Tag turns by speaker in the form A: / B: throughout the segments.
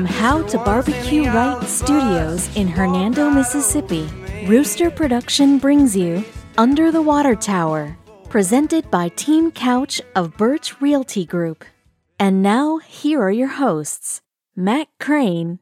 A: From How to Barbecue Right Studios in Hernando, Mississippi, Rooster Production brings you Under the Water Tower, presented by Team Couch of Birch Realty Group. And now, here are your hosts, Matt Crane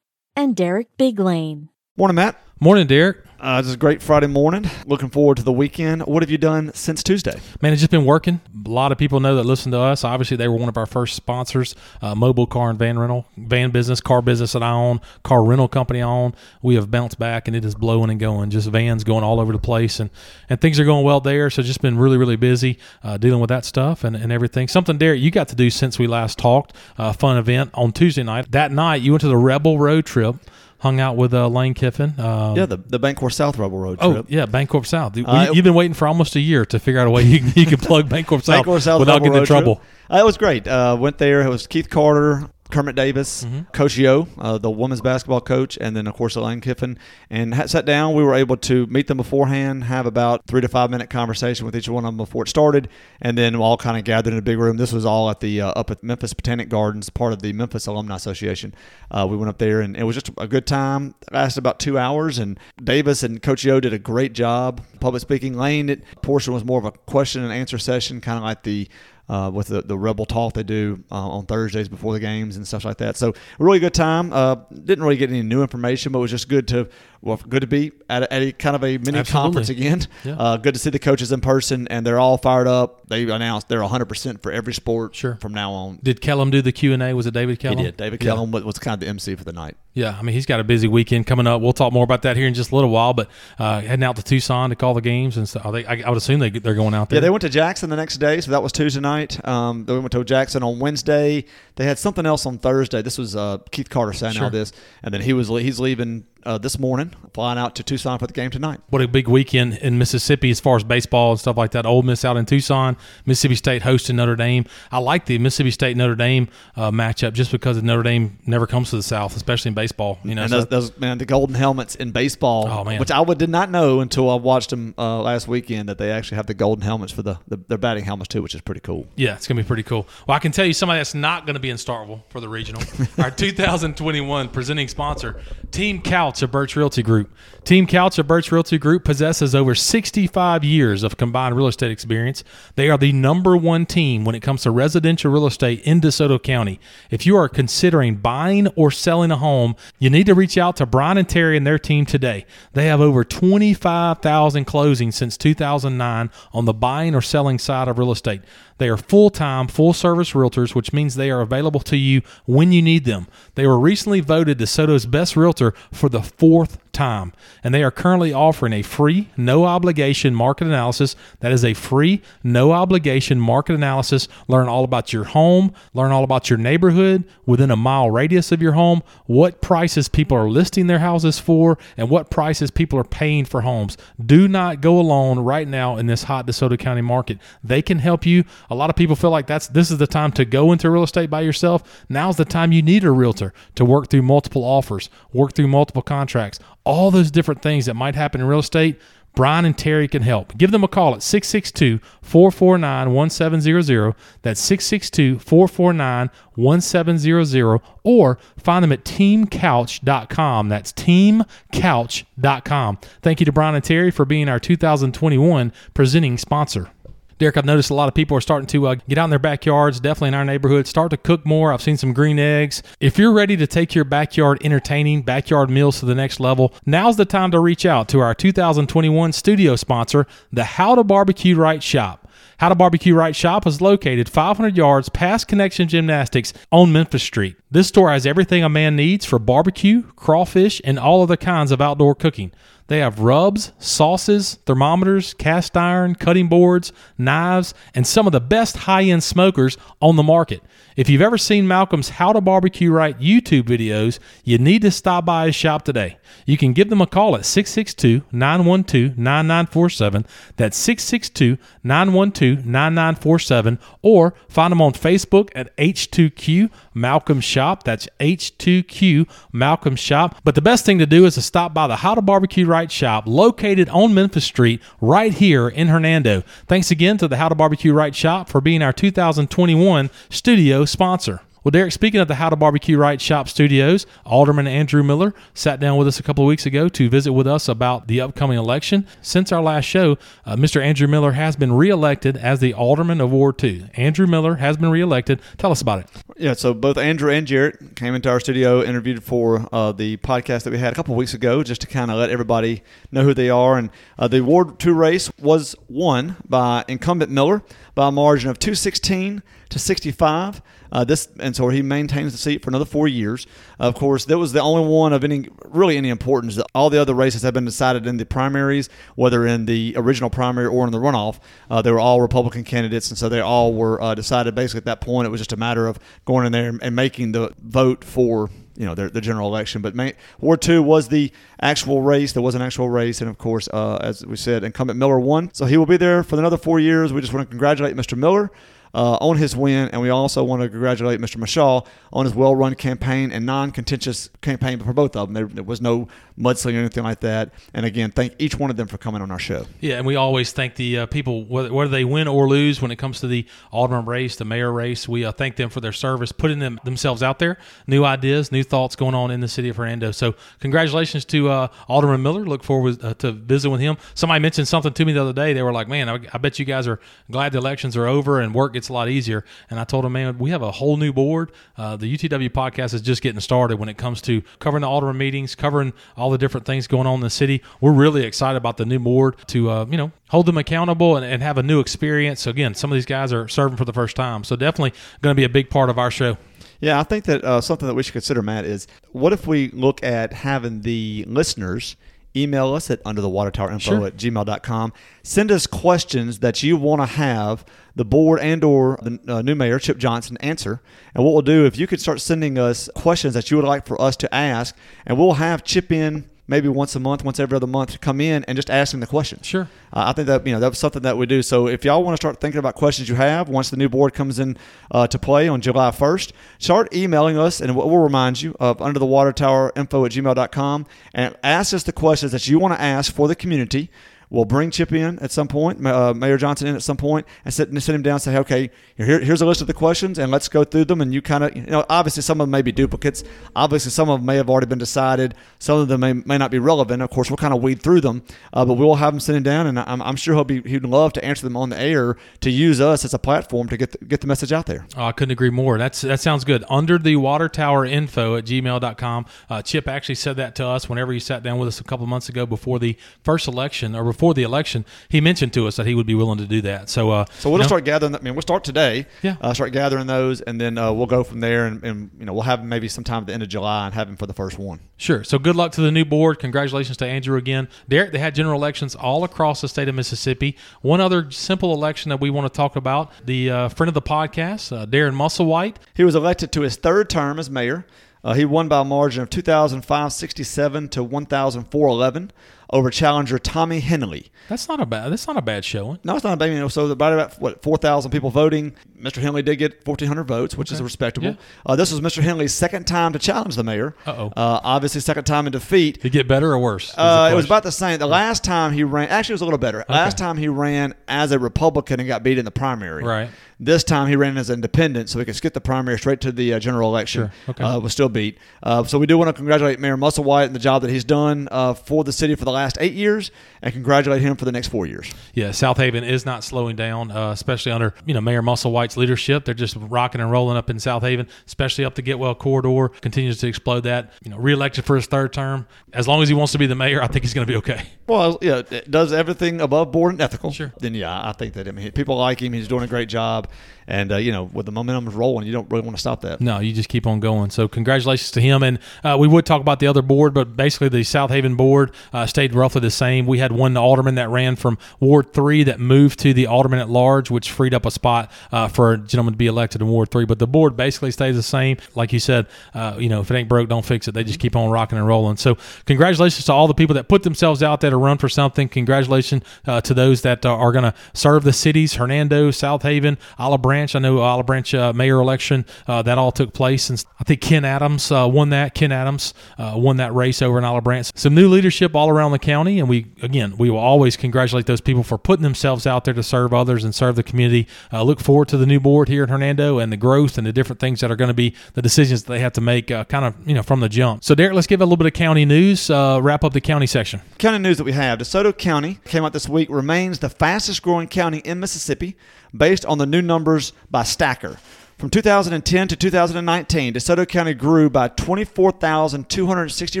A: and Derek Biglane.
B: Morning, Matt.
C: Morning, Derek.
B: Uh, this is a great Friday morning. Looking forward to the weekend. What have you done since Tuesday?
C: Man, it's just been working. A lot of people know that listen to us. Obviously, they were one of our first sponsors. Uh, mobile car and van rental, van business, car business that I own, car rental company I own. We have bounced back and it is blowing and going. Just vans going all over the place and and things are going well there. So just been really really busy uh, dealing with that stuff and, and everything. Something, Derek, you got to do since we last talked. A fun event on Tuesday night. That night, you went to the Rebel Road Trip hung out with uh, Lane Kiffin. Um,
B: yeah, the, the Bancorp South Rebel Road trip.
C: oh, yeah, Bancorp South. We-
B: Uh,
C: You've been waiting for almost a year to figure out a way you, you can plug Bancorp South,
B: Bancorp South
C: without
B: Rebel
C: getting in
B: Road
C: trouble.
B: Trip. Uh, it was great. Uh, went there. It was Keith Carter, Kermit Davis,
C: Mm-hmm.
B: Coach Yo, uh, the women's basketball coach, and then of course Lane Kiffin. And ha- sat down. We were able to meet them beforehand, have about three to five minute conversation with each one of them before it started, and then all kind of gathered in a big room. This was all at the uh, up at Memphis Botanic Gardens, part of the Memphis Alumni Association. Uh, we went up there, and it was just a good time. It lasted about two hours, and Davis and Coach Yo did a great job public speaking. Lane it, portion was more of a question and answer session, kind of like the uh, with the, the Rebel Talk they do uh, on Thursdays before the games and stuff like that. So a really good time. Uh, didn't really get any new information, but it was just good to well, good to be at a, at a kind of a mini
C: Absolutely.
B: conference again.
C: Yeah.
B: Uh, good to see the coaches in person, and they're all fired up. They announced they're 100 percent for every sport
C: Sure.
B: from now on.
C: Did Kellum do the Q and A? Was it David Kellum?
B: He did. David
C: Yeah.
B: Kellum was kind of the MC for the night.
C: Yeah, I mean he's got a busy weekend coming up. We'll talk more about that here in just a little while. But uh, heading out to Tucson to call the games and stuff. They, I, I would assume they they're going out there.
B: Yeah, they went to Jackson the next day, so that was Tuesday night. Um, they went to Jackson on Wednesday. They had something else on Thursday. This was uh, Keith Carter saying all
C: Sure.
B: this, and then he was he's leaving uh, this morning, flying out to Tucson for the game tonight.
C: What a big weekend in Mississippi as far as baseball and stuff like that. Ole Miss out in Tucson, Mississippi State hosting Notre Dame. I like the Mississippi State Notre Dame uh, matchup just because Notre Dame never comes to the South, especially in baseball. You know,
B: And
C: so-
B: those, those man, the golden helmets in baseball,
C: Oh, man.
B: which I would, did not know until I watched them uh, last weekend that they actually have the golden helmets for the, the their batting helmets too, which is pretty cool.
C: Yeah, it's gonna be pretty cool. Well, I can tell you somebody that's not gonna be in Starkville for the regional. Our 2021 presenting sponsor, Team Couch of Birch Realty Group. Team Couch of Birch Realty Group possesses over 65 years of combined real estate experience. They are the number one team when it comes to residential real estate in DeSoto County. If you are considering buying or selling a home, you need to reach out to Brian and Terry and their team today. They have over 25,000 closings since 2009 on the buying or selling side of real estate. They are full time, full service realtors, which means they are available to you when you need them. They were recently voted DeSoto's best realtor for the fourth time, and they are currently offering a free, no obligation market analysis. That is a free, no obligation market analysis. Learn all about your home, learn all about your neighborhood within a mile radius of your home, what prices people are listing their houses for, and what prices people are paying for homes. Do not go alone right now in this hot DeSoto County market. They can help you. A lot of people feel like that's this is the time to go into real estate by yourself. Now's the time you need a realtor to work through multiple offers, work through multiple contracts, all those different things that might happen in real estate. Brian and Terry can help. Give them a call at 662 449 1700. That's 662 449 1700. Or find them at teamcouch.com. That's teamcouch.com. Thank you to Brian and Terry for being our 2021 presenting sponsor. Derek, I've noticed a lot of people are starting to uh, get out in their backyards, definitely in our neighborhood, start to cook more. I've seen some green eggs. If you're ready to take your backyard entertaining, backyard meals to the next level, now's the time to reach out to our 2021 studio sponsor, the How to Barbecue Right Shop. How to Barbecue Right Shop is located 500 yards past Connection Gymnastics on Memphis Street. This store has everything a man needs for barbecue, crawfish, and all other kinds of outdoor cooking. They have rubs, sauces, thermometers, cast iron, cutting boards, knives, and some of the best high end smokers on the market. If you've ever seen Malcolm's How to Barbecue Right YouTube videos, you need to stop by his shop today. You can give them a call at 662 912 9947. That's 662 912 9947. Or find them on Facebook at H2Q Malcolm Shop. That's H2Q Malcolm Shop. But the best thing to do is to stop by the How to Barbecue Right shop located on Memphis Street right here in Hernando. Thanks again to the How to Barbecue Right shop for being our 2021 studio sponsor. Well, Derek, speaking of the How to Barbecue Right Shop Studios, Alderman Andrew Miller sat down with us a couple of weeks ago to visit with us about the upcoming election. Since our last show, uh, Mr. Andrew Miller has been reelected as the Alderman of Ward 2. Andrew Miller has been reelected. Tell us about it.
B: Yeah, so both Andrew and Jarrett came into our studio, interviewed for uh, the podcast that we had a couple of weeks ago, just to kind of let everybody know who they are. And uh, the Ward 2 race was won by incumbent Miller by a margin of 216 to 65. Uh, this and so he maintains the seat for another four years. of course, that was the only one of any really any importance. All the other races have been decided in the primaries, whether in the original primary or in the runoff. Uh, they were all Republican candidates, and so they all were uh, decided. Basically, at that point, it was just a matter of going in there and making the vote for you know the, the general election. But May, Ward Two was the actual race. There was an actual race, and of course, uh, as we said, incumbent Miller won, so he will be there for another four years. We just want to congratulate Mr. Miller uh, on his win, and we also want to congratulate Mr. Mashaw on his well-run campaign and non-contentious campaign for both of them. There, there, was no mudslinging or anything like that. And again, thank each one of them for coming on our show.
C: Yeah, and we always thank the uh, people whether, whether, they win or lose when it comes to the alderman race, the mayor race. We uh, thank them for their service, putting them themselves out there, new ideas, new thoughts going on in the city of Hernando. So congratulations to uh, Alderman Miller. Look forward uh, to visit with him. Somebody mentioned something to me the other day. They were like, "Man, I, I bet you guys are glad the elections are over and work gets a lot easier." And I told him, "Man, we have a whole new board. Uh, the UTW podcast is just getting started when it comes to covering the alderman meetings, covering all the different things going on in the city. We're really excited about the new board to, uh, you know, hold them accountable and, and have a new experience. So again, some of these guys are serving for the first time. So definitely going to be a big part of our show.
B: Yeah, I think that uh, something that we should consider, Matt, is what if we look at having the listeners email us at underthewatertowerinfo sure. at gmail.com. Send us questions that you want to have the board and or the uh, new mayor, Chip Johnson, answer. And what we'll do, if you could start sending us questions that you would like for us to ask, and we'll have Chip in maybe once a month, once every other month to come in and just ask them the questions.
C: Sure.
B: Uh, I think that you know that's something that we do. So if y'all want to start thinking about questions you have once the new board comes in uh, to play on July 1st, start emailing us and we'll remind you of under the water tower info at gmail.com and ask us the questions that you want to ask for the community We'll bring Chip in at some point, uh, Mayor Johnson in at some point, and sit, sit him down and say, okay, here, here's a list of the questions, and let's go through them. And you kind of, you know, obviously some of them may be duplicates. Obviously some of them may have already been decided. Some of them may, may not be relevant. Of course, we'll kind of weed through them, uh, but we'll have him sitting down, and I'm, I'm sure he'll be he'd love to answer them on the air to use us as a platform to get the, get the message out there.
C: Oh, I couldn't agree more. That's that sounds good. Under the water tower info at gmail.com. Uh, Chip actually said that to us whenever he sat down with us a couple months ago before the first election or before the election he mentioned to us that he would be willing to do that. So, uh,
B: so we'll start gathering. I mean, we'll start today.
C: Yeah.
B: Uh, start gathering those, and then uh, we'll go from there, and, and, you know we'll have maybe sometime at the end of July and have him for the first one.
C: Sure. So good luck to the new board. Congratulations to Andrew again, Derek. They had general elections all across the state of Mississippi. One other simple election that we want to talk about: the uh, friend of the podcast, uh, Darren Musselwhite.
B: He was elected to his third term as mayor. Uh, he won by a margin of 2,567 to 1,411 over challenger Tommy Henley.
C: That's not a bad. That's not a bad showing.
B: No, it's not a bad. You know, so about about what four thousand people voting. Mr. Henley did get fourteen hundred votes, which okay. is respectable. Yeah. Uh, this was Mr. Henley's second time to challenge the mayor.
C: Uh-oh.
B: Uh, obviously, second time in defeat.
C: Did it get better or worse?
B: Uh, it was about the same. The last time he ran, actually, it was a little better. Okay. Last time he ran as a Republican and got beat in the primary.
C: Right.
B: This time he ran as an independent, so he could skip the primary straight to the uh, general election.
C: Sure. Okay.
B: Uh, was still beat. Uh, so we do want to congratulate Mayor Musselwhite and the job that he's done uh, for the city for the last eight years, and congratulate him for the next four years.
C: Yeah, Southaven is not slowing down, uh, especially under you know Mayor Musselwhite's leadership. They're just rocking and rolling up in Southaven, especially up the Getwell corridor. Continues to explode that. You know, reelected for his third term. As long as he wants to be the mayor, I think he's going to be okay.
B: Well, yeah, does everything above board and ethical.
C: Sure.
B: Then yeah, I think that I mean people like him. He's doing a great job. And uh, you know, with the momentum rolling, you don't really want to stop that.
C: No, you just keep on going. So congratulations to him. And uh, we would talk about the other board, but basically the Southaven board uh, stayed roughly the same. We had one alderman that ran from Ward Three that moved to the alderman at large, which freed up a spot uh, for a gentleman to be elected in Ward Three. But the board basically stays the same. Like you said, uh, you know, if it ain't broke, don't fix it. They just keep on rocking and rolling. So congratulations to all the people that put themselves out there to run for something. Congratulations uh, to those that are going to serve the cities, Hernando, Southaven. Olive Branch. I know Olive Branch uh, mayor election uh, that all took place, and I think Ken Adams uh, won that. Ken Adams uh, won that race over in Olive Branch. Some new leadership all around the county, and we again we will always congratulate those people for putting themselves out there to serve others and serve the community. Uh, look forward to the new board here in Hernando and the growth and the different things that are going to be the decisions that they have to make, uh, kind of you know from the jump. So Derek, let's give a little bit of county news. Uh, wrap up the county section.
B: County news that we have DeSoto County came out this week remains the fastest growing county in Mississippi based on the new numbers by Stacker. From 2010 to 2019, DeSoto County grew by 24,260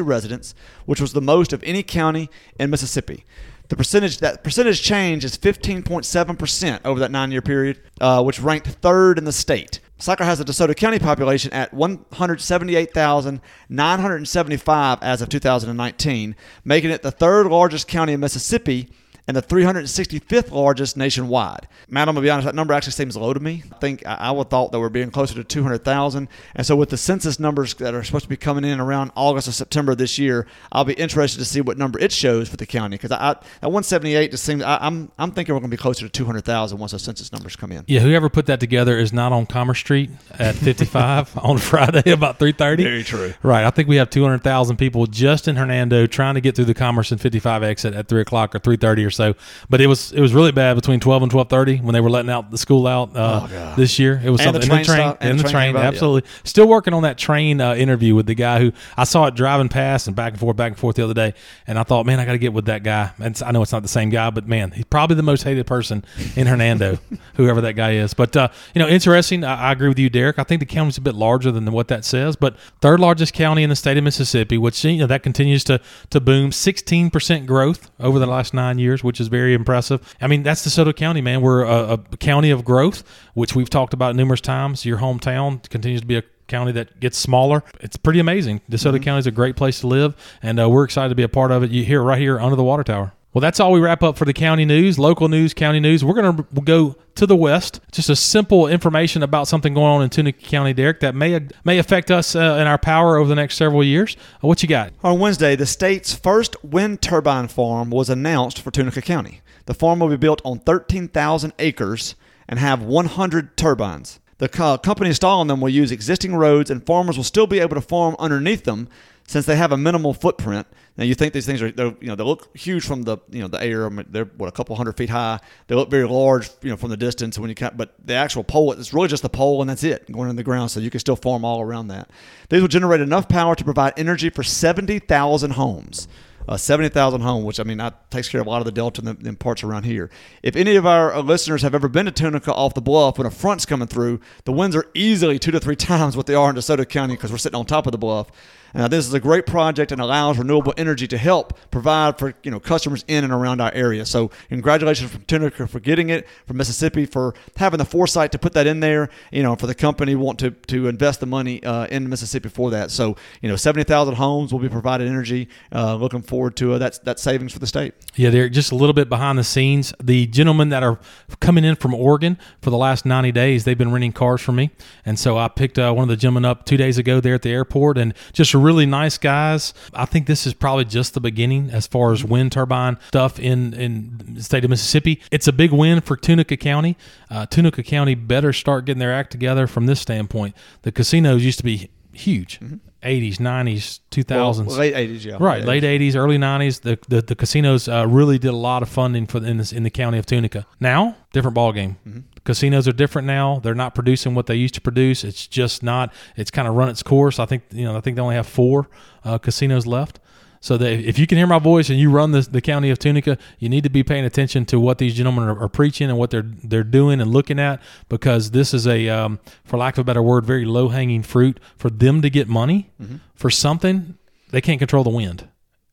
B: residents, which was the most of any county in Mississippi. The percentage that percentage change is 15.7 percent over that nine-year period, uh, which ranked third in the state. Stacker has a DeSoto County population at 178,975 as of 2019, making it the third largest county in Mississippi and the 365th largest nationwide. Matt, I'm gonna be honest, that number actually seems low to me. I think I, I would thought that we're being closer to 200,000. And so with the census numbers that are supposed to be coming in around August or September this year, I'll be interested to see what number it shows for the county because I, I, at 178 just seems I, I'm I'm thinking we're gonna be closer to 200,000 once the census numbers come in.
C: Yeah, whoever put that together is not on Commerce Street at 55 on Friday about 3:30.
B: Very true.
C: Right. I think we have 200,000 people just in Hernando trying to get through the Commerce and 55 exit at 3 o'clock or 3:30 or so. But it was it was really bad between 12 and 12:30 when they were letting out the school out uh,
B: Oh,
C: this year. It was
B: And the
C: something
B: train
C: and the train
B: stop- and
C: and
B: the
C: the
B: train
C: train.
B: out, yeah.
C: absolutely. Still working on that train uh, interview with the guy who I saw it driving past and back and forth, back and forth the other day, and I thought, man, I got to get with that guy. And I know it's not the same guy, but man, he's probably the most hated person in Hernando, whoever that guy is. But uh, you know, interesting. I, I agree with you, Derek. I think the county's a bit larger than what that says, but third largest county in the state of Mississippi, which you know that continues to to boom. Sixteen percent growth over the last nine years, which is very impressive. I mean, that's DeSoto County, man. We're a, a county of growth, which we've talked about numerous times. Your hometown continues to be a county that gets smaller. It's pretty amazing. DeSoto County is a great place to live, and uh, we're excited to be a part of it. You hear right here under the water tower. Well, that's all we wrap up for the county news, local news, county news. We're going to go to the west. Just a simple information about something going on in Tunica County, Derek, that may may affect us uh, our power over the next several years. Uh, what you got?
B: On Wednesday, the state's first wind turbine farm was announced for Tunica County. The farm will be built on 13,000 acres and have 100 turbines. The co- company installing them will use existing roads, and farmers will still be able to farm underneath them since they have a minimal footprint. Now, you think these things are, you know, they look huge from the, you know, the air. I mean, they're what a couple hundred feet high. They look very large, you know, from the distance when you can, but the actual pole, it's really just the pole and that's it going in the ground. So you can still farm all around that. These will generate enough power to provide energy for 70,000 homes uh, 70,000 homes, which I mean, that takes care of a lot of the delta and the, and parts around here. If any of our uh, listeners have ever been to Tunica off the bluff when a front's coming through, the winds are easily two to three times what they are in DeSoto County because we're sitting on top of the bluff. Now, this is a great project and allows renewable energy to help provide for you know customers in and around our area. So, congratulations from Tunica for getting it, from Mississippi for having the foresight to put that in there. You know, for the company want to to invest the money uh, in Mississippi for that. So, you know, seventy thousand homes will be provided energy. Uh, looking forward to uh, that that savings for the state.
C: Yeah, Derek, just a little bit behind the scenes. The gentlemen that are coming in from Oregon for the last 90 days, they've been renting cars from me. And so I picked uh, one of the gentlemen up two days ago there at the airport and just really nice guys. I think this is probably just the beginning as far as wind turbine stuff in, in the state of Mississippi. It's a big win for Tunica County. Uh, Tunica County better start getting their act together from this standpoint. The casinos used to be huge. 80s, 90s, 2000s.
B: Well, late eighties, yeah.
C: Right, late '80s, early '90s, the the, the casinos uh, really did a lot of funding for in this in the county of Tunica. Now, different ball game. Casinos are different now. They're not producing what they used to produce. It's just not. It's kind of run its course. I think you know. I think they only have four uh, casinos left. So that if you can hear my voice and you run the, the county of Tunica, you need to be paying attention to what these gentlemen are, are preaching and what they're they're doing and looking at because this is a, um, for lack of a better word, very low hanging fruit for them to get money for something they can't control the wind.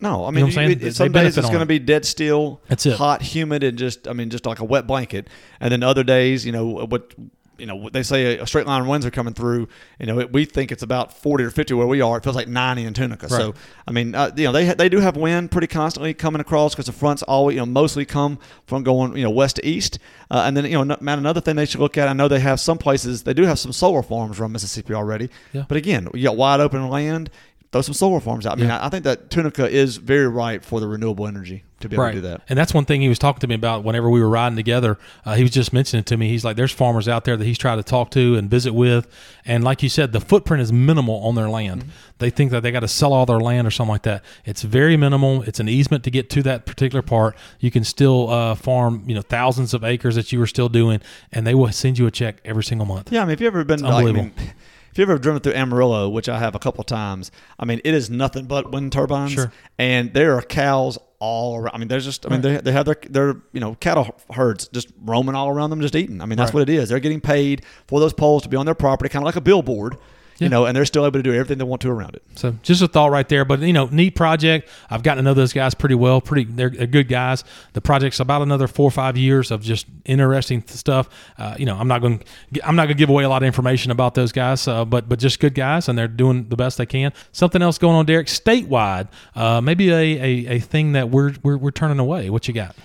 B: No, I
C: You know
B: mean,
C: what I'm saying?
B: it-
C: They
B: some days it's going to be dead still,
C: That's it.
B: hot, humid, and just, I mean, just like a wet blanket. And then other days, you know, what, you know, what they say a straight line winds are coming through. You know, it, we think it's about forty or fifty where we are. It feels like ninety in Tunica. So, I mean, uh, you know, they ha- they do have wind pretty constantly coming across because the fronts always, you know, mostly come from going, you know, west to east. Uh, and then, you know, man, another thing they should look at. I know they have some places they do have some solar farms around Mississippi already.
C: Yeah.
B: But again, you got wide open land. Throw some solar farms out. I mean,
C: Yeah.
B: I, I think that Tunica is very ripe for the renewable energy to be able to do that.
C: And that's one thing he was talking to me about whenever we were riding together. Uh, he was just mentioning to me, he's like, there's farmers out there that he's tried to talk to and visit with. And like you said, the footprint is minimal on their land.
B: Mm-hmm.
C: They think that they got to sell all their land or something like that. It's very minimal. It's an easement to get to that particular part. You can still uh, farm, you know, thousands of acres that you were still doing, and they will send you a check every single month.
B: Yeah, I mean, if you ever been, like, I mean, if you've ever driven through Amarillo, which I have a couple times, I mean, it is nothing but wind turbines,
C: Sure.
B: and there are cows all around. I mean, there's just, I mean, they, they have their their you know cattle herds just roaming all around them, just eating. I mean, that's
C: Right.
B: what it is. They're getting paid for those poles to be on their property, kind of like a billboard,
C: Yeah.
B: you know, and they're still able to do everything they want to around it.
C: So just a thought right there, but you know, neat project. I've gotten to know those guys pretty well. Pretty, they're, they're good guys. The project's about another four or five years of just interesting stuff. Uh, you know, I'm not going, I'm not going to give away a lot of information about those guys, uh, but but just good guys, and they're doing the best they can. Something else going on, Derek, statewide. Uh, maybe a, a, a thing that we're, we're we're turning away. What you got?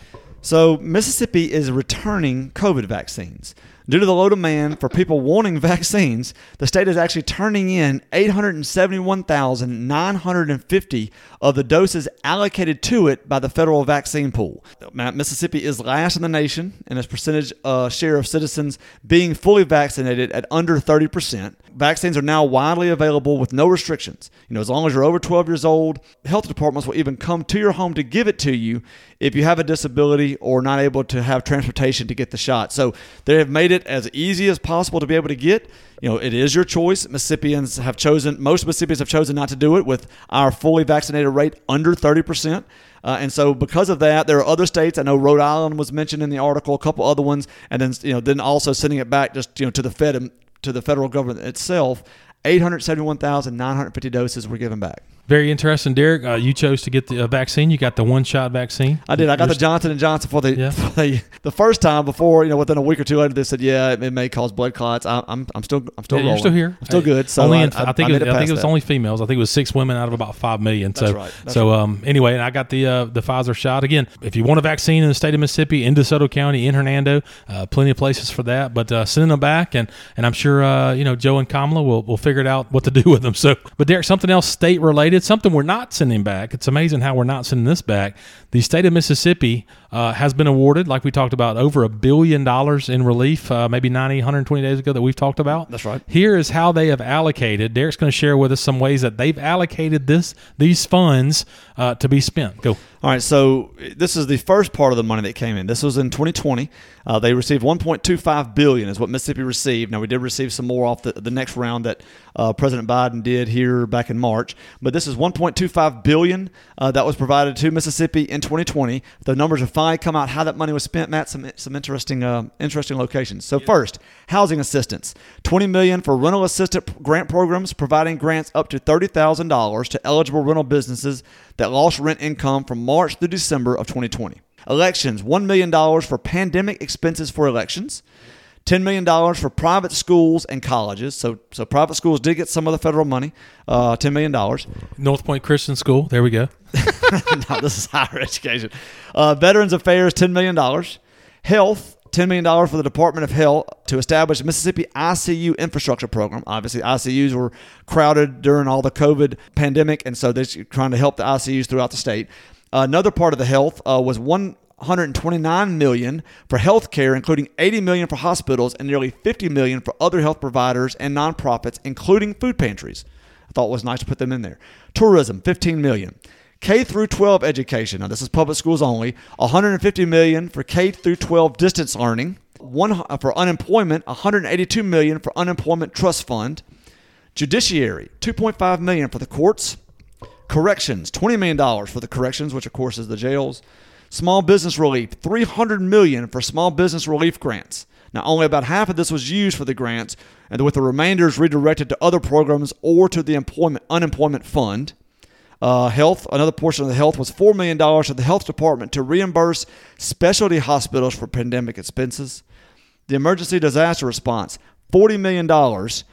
B: So Mississippi is returning COVID vaccines. Due to the low demand for people wanting vaccines, the state is actually turning in 871,950 of the doses allocated to it by the federal vaccine pool. Mississippi is last in the nation in its percentage uh, share of citizens being fully vaccinated at under 30%. Vaccines are now widely available with no restrictions. You know, as long as you're over 12 years old, health departments will even come to your home to give it to you if you have a disability or not able to have transportation to get the shot. So they have made it as easy as possible to be able to get. You know, it is your choice. Mississippians have chosen, most Mississippians have chosen not to do it with our fully vaccinated rate under 30%. Uh, and so, because of that, there are other states. I know Rhode Island was mentioned in the article, a couple other ones, and then you know, then also sending it back just you know to the Fed to the federal government itself. 871,950 doses were given back.
C: Very interesting, Derek. Uh, you chose to get the uh, vaccine. You got the one shot vaccine.
B: I did. I got
C: You're
B: the Johnson and Johnson for the,
C: Yeah.
B: for the the first time before you know within a week or two later they said yeah it, it may cause blood clots. I, I'm I'm still I'm still
C: Yeah, you're still here.
B: I'm still
C: Hey,
B: good. So
C: only
B: I,
C: in, I, think
B: I,
C: it, was, I think it was
B: that.
C: only females. I think it was six women out of about five million. So,
B: That's right.
C: So um, anyway, and I got the uh, the Pfizer shot again. If you want a vaccine in the state of Mississippi, in DeSoto County, in Hernando, uh, plenty of places for that. But uh, sending them back, and and I'm sure uh, you know Joe and Kamala will will figure it out what to do with them. So, but Derek, something else state related, something we're not sending back. It's amazing how we're not sending this back. The state of Mississippi uh, has been awarded, like we talked about, over a billion dollars in relief, uh, maybe 90, 120 days ago that we've talked about.
B: That's right.
C: Here is how they have allocated. Derek's going to share with us some ways that they've allocated this these funds uh, to be spent. Go.
B: All right, so this is the first part of the money that came in. This was in 2020. Uh, they received 1.25 billion is what Mississippi received. Now we did receive some more off the, the next round that uh, President Biden did here back in March, but this is 1.25 billion uh, that was provided to Mississippi in 2020. The numbers have finally come out how that money was spent. Matt, some some interesting uh, interesting locations. So first, housing assistance, 20 million for rental assistant grant programs, providing grants up to thirty thousand dollars to eligible rental businesses that lost rent income from March through December of 2020. Elections, $1 million for pandemic expenses for elections. $10 million for private schools and colleges. So, so private schools did get some of the federal money, uh, $10 million.
C: North Point Christian School. There we go.
B: no, this is higher education. Uh, Veterans Affairs, $10 million. Health, $10 million for the Department of Health to establish Mississippi ICU infrastructure program. Obviously, ICUs were crowded during all the COVID pandemic, and so they're trying to help the ICUs throughout the state. another part of the health uh, was one 129 million for health care, including 80 million for hospitals and nearly 50 million for other health providers and nonprofits, including food pantries. I thought it was nice to put them in there. Tourism, 15 million. K through 12 education. Now this is public schools only. 150 million for K through 12 distance learning. One for unemployment, 182 million for unemployment trust fund. Judiciary, 2.5 million for the courts. Corrections, 20 million dollars for the corrections, which of course is the jails. Small business relief, 300 million for small business relief grants. Now, only about half of this was used for the grants, and with the remainders redirected to other programs or to the employment unemployment fund. Uh, health, another portion of the health was $4 million to the health department to reimburse specialty hospitals for pandemic expenses. The emergency disaster response, $40 million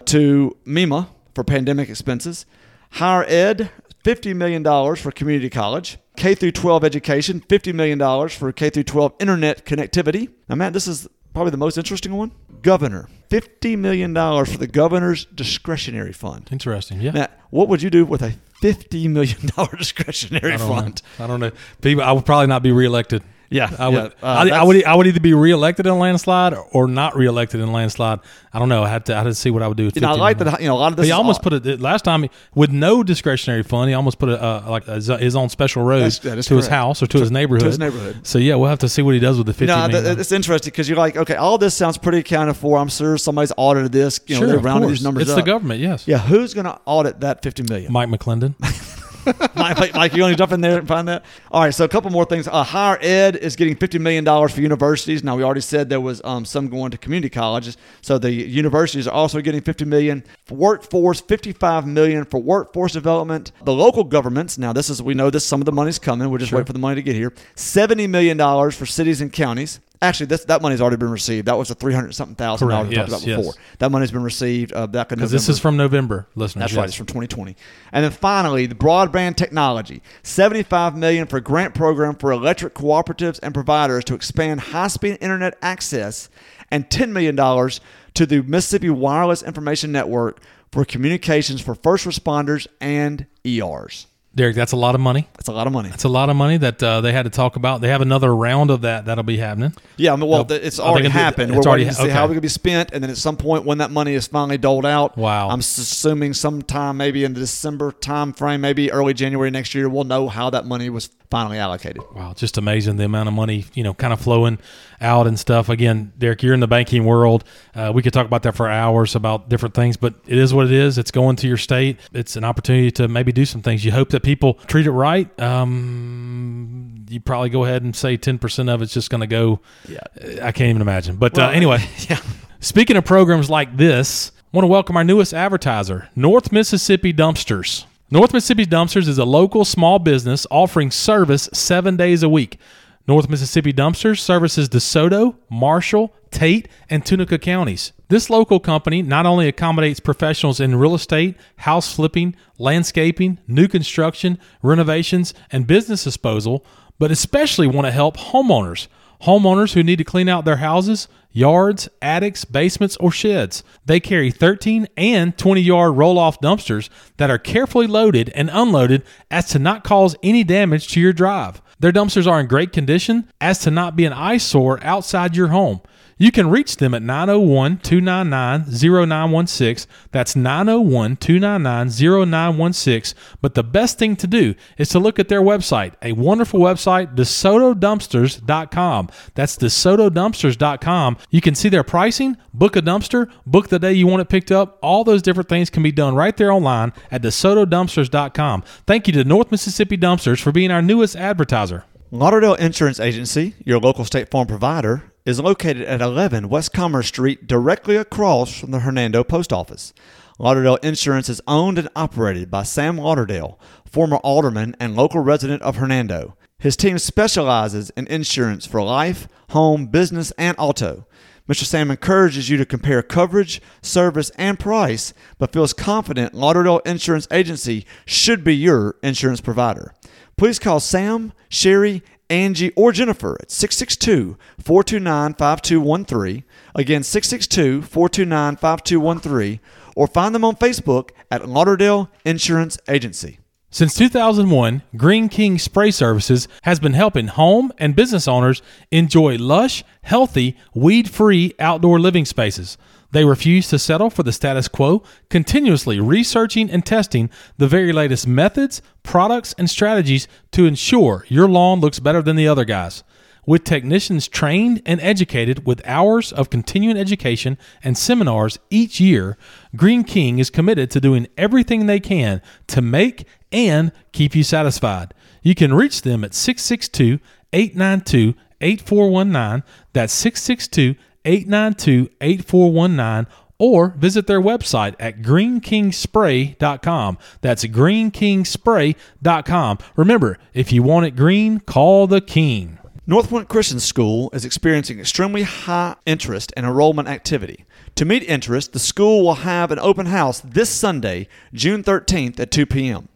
B: to MEMA for pandemic expenses. Higher ed, $50 million for community college. K through 12 education, $50 million for K through 12 internet connectivity. Now, Matt, this is probably the most interesting one. Governor, fifty million dollars for the governor's discretionary fund.
C: Interesting. Yeah.
B: Now, what would you do with a fifty million dollar discretionary
C: I
B: fund?
C: know. I don't know. People, I would probably not be reelected.
B: Yeah,
C: I would.
B: yeah, uh,
C: I, I would. I would either be reelected in a landslide or not reelected in a landslide. I don't know. I had to. I had to see what I would do. With
B: You know, I like that. You know, a lot of this.
C: He almost
B: all-
C: put it last time with no discretionary fund. He almost put a uh, like a, his own special road
B: That's- that is
C: to his house or to, his neighborhood.
B: To his neighborhood.
C: So yeah, we'll have to see what he does with the fifty
B: No,
C: million.
B: th- it's interesting because you're like, okay, all this sounds pretty accounted for. I'm sure somebody's audited this. You know,
C: sure,
B: they're rounding these numbers
C: It's
B: up.
C: the government. Yes.
B: Yeah, who's going to audit that 50 million?
C: Mike McClendon.
B: Mike, Mike, you want to jump in there and find that? All right, so a couple more things. Uh, higher ed is getting $50 million for universities. Now, we already said there was um, some going to community colleges. So the universities are also getting 50 million. For workforce, 55 million for workforce development. The local governments, now this is, we know this, some of the money's coming. We're just waiting for the money to get here. $70 million for cities and counties. Actually, this, that money's already been received. That was the 300 something thousand dollars we
C: Correct.
B: talked
C: Yes,
B: about
C: yes.
B: before. That money's been received uh, back in November.
C: this is from November, listeners.
B: That's
C: yes.
B: right. It's from 2020. And then finally, the broadband technology, 75 million for grant program for electric cooperatives and providers to expand high-speed internet access, and 10 million dollars to the Mississippi Wireless Information Network for communications for first responders and ERs.
C: Derek, that's a lot of money.
B: That's a lot of money.
C: That's a lot of money that uh, they had to talk about. They have another round of that that'll be happening.
B: Yeah, I mean, well,
C: No,
B: th- it's already happened.
C: it's
B: We're
C: already ha-
B: see how it's going to be spent, and then at some point when that money is finally doled out,
C: Wow.
B: I'm assuming sometime maybe in the December time frame, maybe early January next year, we'll know how that money was finally allocated.
C: Wow, just amazing the amount of money you know kind of flowing out and stuff. Again, Derek, you're in the banking world. Uh, we could talk about that for hours about different things, but it is what it is. It's going to your state. It's an opportunity to maybe do some things. You hope that people treat it right. Um, you probably go ahead and say ten percent of it's just going to go.
B: Yeah.
C: I can't even imagine. But uh, anyway,
B: yeah.
C: Speaking of programs like this, I want to welcome our newest advertiser, North Mississippi Dumpsters. North Mississippi Dumpsters is a local small business offering service seven days a week. North Mississippi Dumpsters services DeSoto, Marshall, Tate, and Tunica counties. This local company not only accommodates professionals in real estate, house flipping, landscaping, new construction, renovations, and business disposal, but especially want to help homeowners. Homeowners who need to clean out their houses, yards, attics, basements, or sheds. They carry 13 and 20 yard roll off dumpsters that are carefully loaded and unloaded as to not cause any damage to your drive. Their dumpsters are in great condition as to not be an eyesore outside your home. You can reach them at 901 299 0916. That's 901 299 0916. But the best thing to do is to look at their website, a wonderful website, DeSotoDumpsters.com. That's DeSotoDumpsters.com. You can see their pricing, book a dumpster, book the day you want it picked up. All those different things can be done right there online at DeSotoDumpsters.com. Thank you to North Mississippi Dumpsters for being our newest advertiser.
B: Lauderdale Insurance Agency, your local State Farm provider, is located at 11 West Commerce Street, directly across from the Hernando Post Office. Lauderdale Insurance is owned and operated by Sam Lauderdale, former alderman and local resident of Hernando. His team specializes in insurance for life, home, business, and auto. Mr. Sam encourages you to compare coverage, service, and price, but feels confident Lauderdale Insurance Agency should be your insurance provider. Please call Sam, Sherry, Angie, or Jennifer at 662 429 5213. Again, 662 429 5213. Or find them on Facebook at Lauderdale Insurance Agency.
C: Since 2001, Green King Spray Services has been helping home and business owners enjoy lush, healthy, weed free outdoor living spaces. They refuse to settle for the status quo, continuously researching and testing the very latest methods, products, and strategies to ensure your lawn looks better than the other guys. With technicians trained and educated with hours of continuing education and seminars each year, Green King is committed to doing everything they can to make and keep you satisfied. You can reach them at 662 892 8419. That's 662 892 8419 or visit their website at greenkingspray.com. That's greenkingspray.com. Remember, if you want it green, call the king.
B: North Point Christian School is experiencing extremely high interest and enrollment activity. To meet interest, the school will have an open house this Sunday, June 13th at 2 p.m.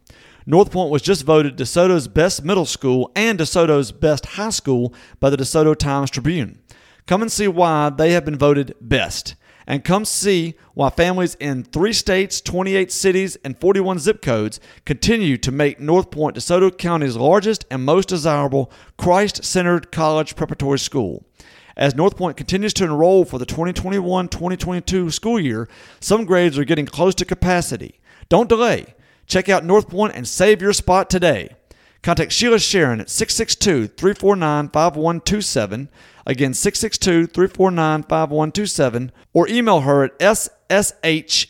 B: North Point was just voted DeSoto's best middle school and DeSoto's best high school by the DeSoto Times Tribune. Come and see why they have been voted best. And come see why families in three states, 28 cities, and 41 zip codes continue to make North Point DeSoto County's largest and most desirable Christ centered college preparatory school. As North Point continues to enroll for the 2021 2022 school year, some grades are getting close to capacity. Don't delay. Check out North Point and save your spot today. Contact Sheila Sheron at 662 349 5127. Again, 662 349 5127. Or email her at SSHERON